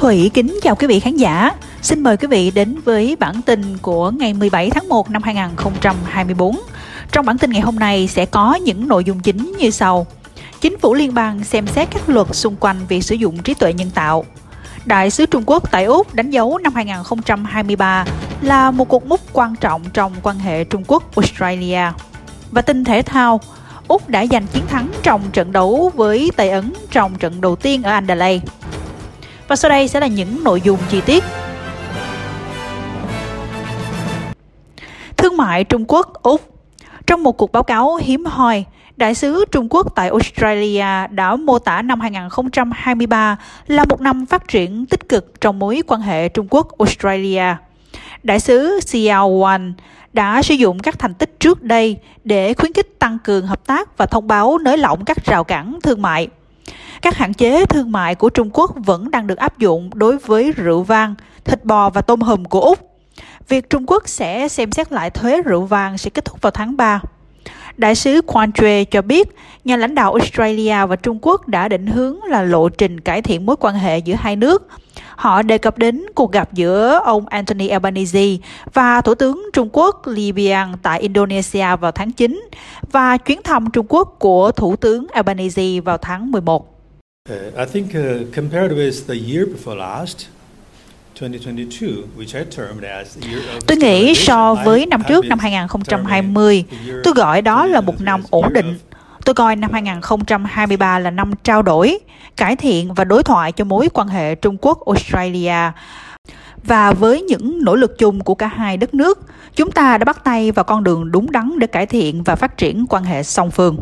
Thủy kính chào quý vị khán giả. Xin mời quý vị đến với bản tin của ngày 17 tháng 1 năm 2024. Trong bản tin ngày hôm nay sẽ có những nội dung chính như sau. Chính phủ liên bang xem xét các luật xung quanh việc sử dụng trí tuệ nhân tạo. Đại sứ Trung Quốc tại Úc đánh dấu năm 2023 là một cuộc mốc quan trọng trong quan hệ Trung Quốc-Australia. Và tin thể thao, Úc đã giành chiến thắng trong trận đấu với Tây Ấn trong trận đầu tiên ở Adelaide. Và sau đây sẽ là những nội dung chi tiết. Thương mại Trung Quốc Úc Trong một cuộc báo cáo hiếm hoi, Đại sứ Trung Quốc tại Australia đã mô tả năm 2023 là một năm phát triển tích cực trong mối quan hệ Trung Quốc-Australia. Đại sứ Xiao Wan đã sử dụng các thành tích trước đây để khuyến khích tăng cường hợp tác và thông báo nới lỏng các rào cản thương mại. Các hạn chế thương mại của Trung Quốc vẫn đang được áp dụng đối với rượu vang, thịt bò và tôm hùm của Úc. Việc Trung Quốc sẽ xem xét lại thuế rượu vang sẽ kết thúc vào tháng 3. Đại sứ Quan Tre cho biết, nhà lãnh đạo Australia và Trung Quốc đã định hướng là lộ trình cải thiện mối quan hệ giữa hai nước. Họ đề cập đến cuộc gặp giữa ông Anthony Albanese và Thủ tướng Trung Quốc Li Bian tại Indonesia vào tháng 9 và chuyến thăm Trung Quốc của Thủ tướng Albanese vào tháng 11. Uh, I think uh, compared with the year before last, Tôi nghĩ so với năm trước năm 2020, tôi gọi đó là một năm ổn định. Tôi coi năm 2023 là năm trao đổi, cải thiện và đối thoại cho mối quan hệ Trung Quốc-Australia. Và với những nỗ lực chung của cả hai đất nước, chúng ta đã bắt tay vào con đường đúng đắn để cải thiện và phát triển quan hệ song phương.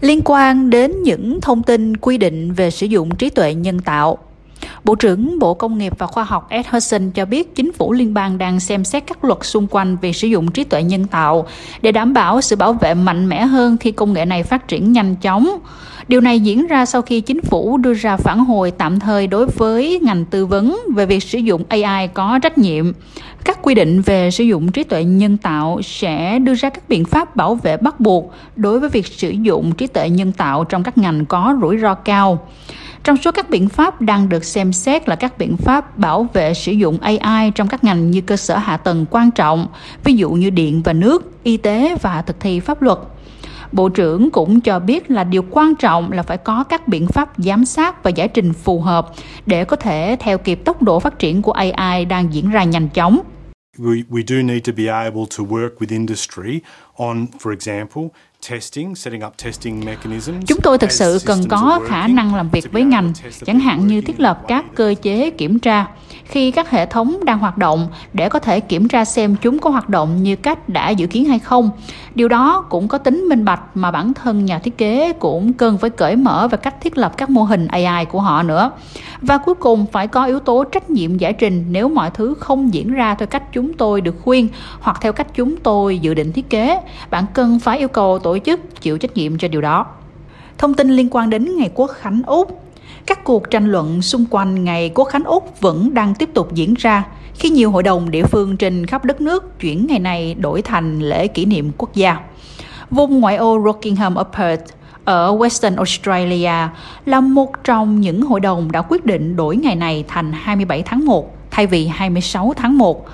Liên quan đến những thông tin quy định về sử dụng trí tuệ nhân tạo, Bộ trưởng Bộ Công nghiệp và Khoa học Ed Hudson cho biết chính phủ liên bang đang xem xét các luật xung quanh về sử dụng trí tuệ nhân tạo để đảm bảo sự bảo vệ mạnh mẽ hơn khi công nghệ này phát triển nhanh chóng. Điều này diễn ra sau khi chính phủ đưa ra phản hồi tạm thời đối với ngành tư vấn về việc sử dụng AI có trách nhiệm. Các quy định về sử dụng trí tuệ nhân tạo sẽ đưa ra các biện pháp bảo vệ bắt buộc đối với việc sử dụng trí tuệ nhân tạo trong các ngành có rủi ro cao. Trong số các biện pháp đang được xem xét là các biện pháp bảo vệ sử dụng AI trong các ngành như cơ sở hạ tầng quan trọng, ví dụ như điện và nước, y tế và thực thi pháp luật. Bộ trưởng cũng cho biết là điều quan trọng là phải có các biện pháp giám sát và giải trình phù hợp để có thể theo kịp tốc độ phát triển của AI đang diễn ra nhanh chóng. We, we do need to be able to work with industry on, for example, Chúng tôi thực sự cần có khả năng làm việc với ngành, chẳng hạn như thiết lập các cơ chế kiểm tra khi các hệ thống đang hoạt động để có thể kiểm tra xem chúng có hoạt động như cách đã dự kiến hay không. Điều đó cũng có tính minh bạch mà bản thân nhà thiết kế cũng cần phải cởi mở về cách thiết lập các mô hình AI của họ nữa. Và cuối cùng phải có yếu tố trách nhiệm giải trình nếu mọi thứ không diễn ra theo cách chúng tôi được khuyên hoặc theo cách chúng tôi dự định thiết kế. Bạn cần phải yêu cầu tổ tổ chức chịu trách nhiệm cho điều đó. Thông tin liên quan đến ngày Quốc khánh Úc các cuộc tranh luận xung quanh ngày Quốc khánh Úc vẫn đang tiếp tục diễn ra khi nhiều hội đồng địa phương trên khắp đất nước chuyển ngày này đổi thành lễ kỷ niệm quốc gia. Vùng ngoại ô Rockingham ở Perth ở Western Australia là một trong những hội đồng đã quyết định đổi ngày này thành 27 tháng 1 thay vì 26 tháng 1.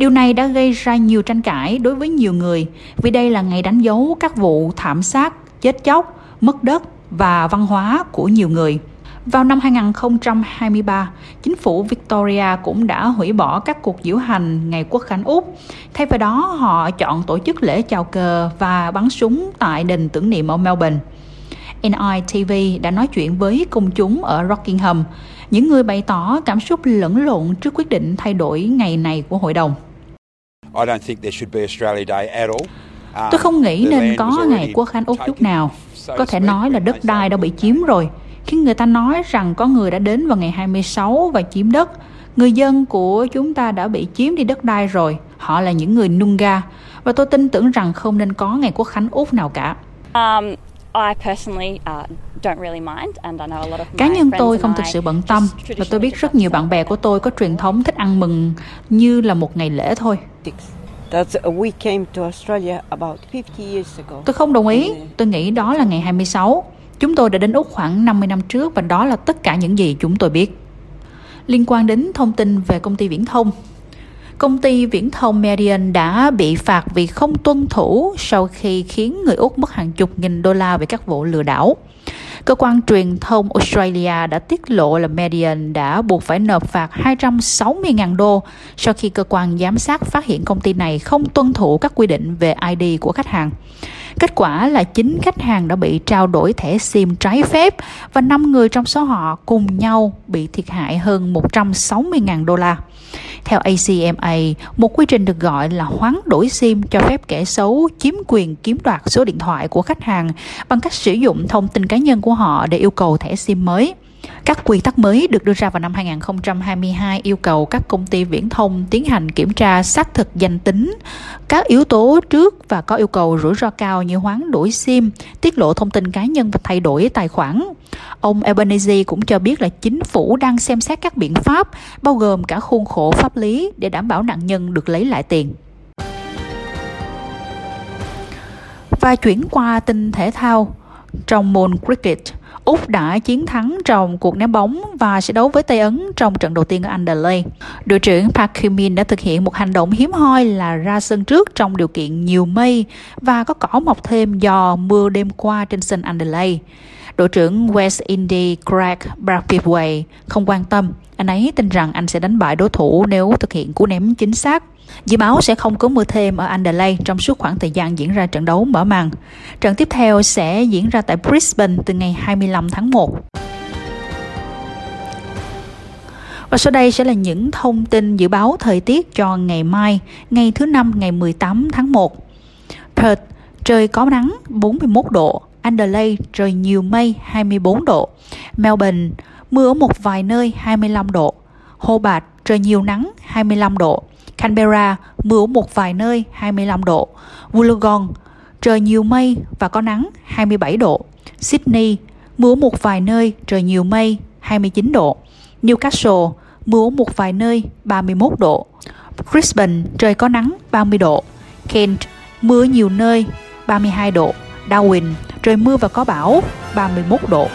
Điều này đã gây ra nhiều tranh cãi đối với nhiều người vì đây là ngày đánh dấu các vụ thảm sát, chết chóc, mất đất và văn hóa của nhiều người. Vào năm 2023, chính phủ Victoria cũng đã hủy bỏ các cuộc diễu hành ngày quốc khánh Úc. Thay vào đó, họ chọn tổ chức lễ chào cờ và bắn súng tại đền tưởng niệm ở Melbourne. NITV đã nói chuyện với công chúng ở Rockingham, những người bày tỏ cảm xúc lẫn lộn trước quyết định thay đổi ngày này của hội đồng. Tôi không nghĩ nên có ngày quốc khánh Úc chút nào. Có thể nói là đất đai đã bị chiếm rồi khi người ta nói rằng có người đã đến vào ngày 26 và chiếm đất. Người dân của chúng ta đã bị chiếm đi đất đai rồi. Họ là những người Nunga. Và tôi tin tưởng rằng không nên có ngày quốc khánh Úc nào cả. Um, Cá nhân tôi không thực sự bận tâm và tôi biết rất nhiều bạn bè của tôi có truyền thống thích ăn mừng như là một ngày lễ thôi. Tôi không đồng ý, tôi nghĩ đó là ngày 26. Chúng tôi đã đến Úc khoảng 50 năm trước và đó là tất cả những gì chúng tôi biết. Liên quan đến thông tin về công ty viễn thông, công ty viễn thông Median đã bị phạt vì không tuân thủ sau khi khiến người Úc mất hàng chục nghìn đô la vì các vụ lừa đảo. Cơ quan truyền thông Australia đã tiết lộ là Median đã buộc phải nộp phạt 260.000 đô sau khi cơ quan giám sát phát hiện công ty này không tuân thủ các quy định về ID của khách hàng. Kết quả là chính khách hàng đã bị trao đổi thẻ SIM trái phép và 5 người trong số họ cùng nhau bị thiệt hại hơn 160.000 đô la. Theo ACMA, một quy trình được gọi là hoán đổi SIM cho phép kẻ xấu chiếm quyền kiếm đoạt số điện thoại của khách hàng bằng cách sử dụng thông tin cá nhân của họ để yêu cầu thẻ SIM mới. Các quy tắc mới được đưa ra vào năm 2022 yêu cầu các công ty viễn thông tiến hành kiểm tra xác thực danh tính, các yếu tố trước và có yêu cầu rủi ro cao như hoán đổi SIM, tiết lộ thông tin cá nhân và thay đổi tài khoản. Ông Albanese cũng cho biết là chính phủ đang xem xét các biện pháp, bao gồm cả khuôn khổ pháp lý để đảm bảo nạn nhân được lấy lại tiền. Và chuyển qua tin thể thao trong môn cricket, Úc đã chiến thắng trong cuộc ném bóng và sẽ đấu với Tây Ấn trong trận đầu tiên ở Adelaide. Đội trưởng Park Hee-min đã thực hiện một hành động hiếm hoi là ra sân trước trong điều kiện nhiều mây và có cỏ mọc thêm do mưa đêm qua trên sân Adelaide. Đội trưởng West Indies Craig Brathwaite không quan tâm. Anh ấy tin rằng anh sẽ đánh bại đối thủ nếu thực hiện cú ném chính xác. Dự báo sẽ không có mưa thêm ở Adelaide trong suốt khoảng thời gian diễn ra trận đấu mở màn. Trận tiếp theo sẽ diễn ra tại Brisbane từ ngày 25 tháng 1. Và sau đây sẽ là những thông tin dự báo thời tiết cho ngày mai, ngày thứ năm ngày 18 tháng 1. Perth, trời có nắng 41 độ, Adelaide trời nhiều mây 24 độ, Melbourne mưa ở một vài nơi 25 độ, Hobart trời nhiều nắng 25 độ, Canberra mưa ở một vài nơi 25 độ, Wollongong trời nhiều mây và có nắng 27 độ, Sydney mưa ở một vài nơi trời nhiều mây 29 độ, Newcastle mưa ở một vài nơi 31 độ, Brisbane trời có nắng 30 độ, Kent mưa nhiều nơi 32 độ, Darwin trời mưa và có bão 31 độ.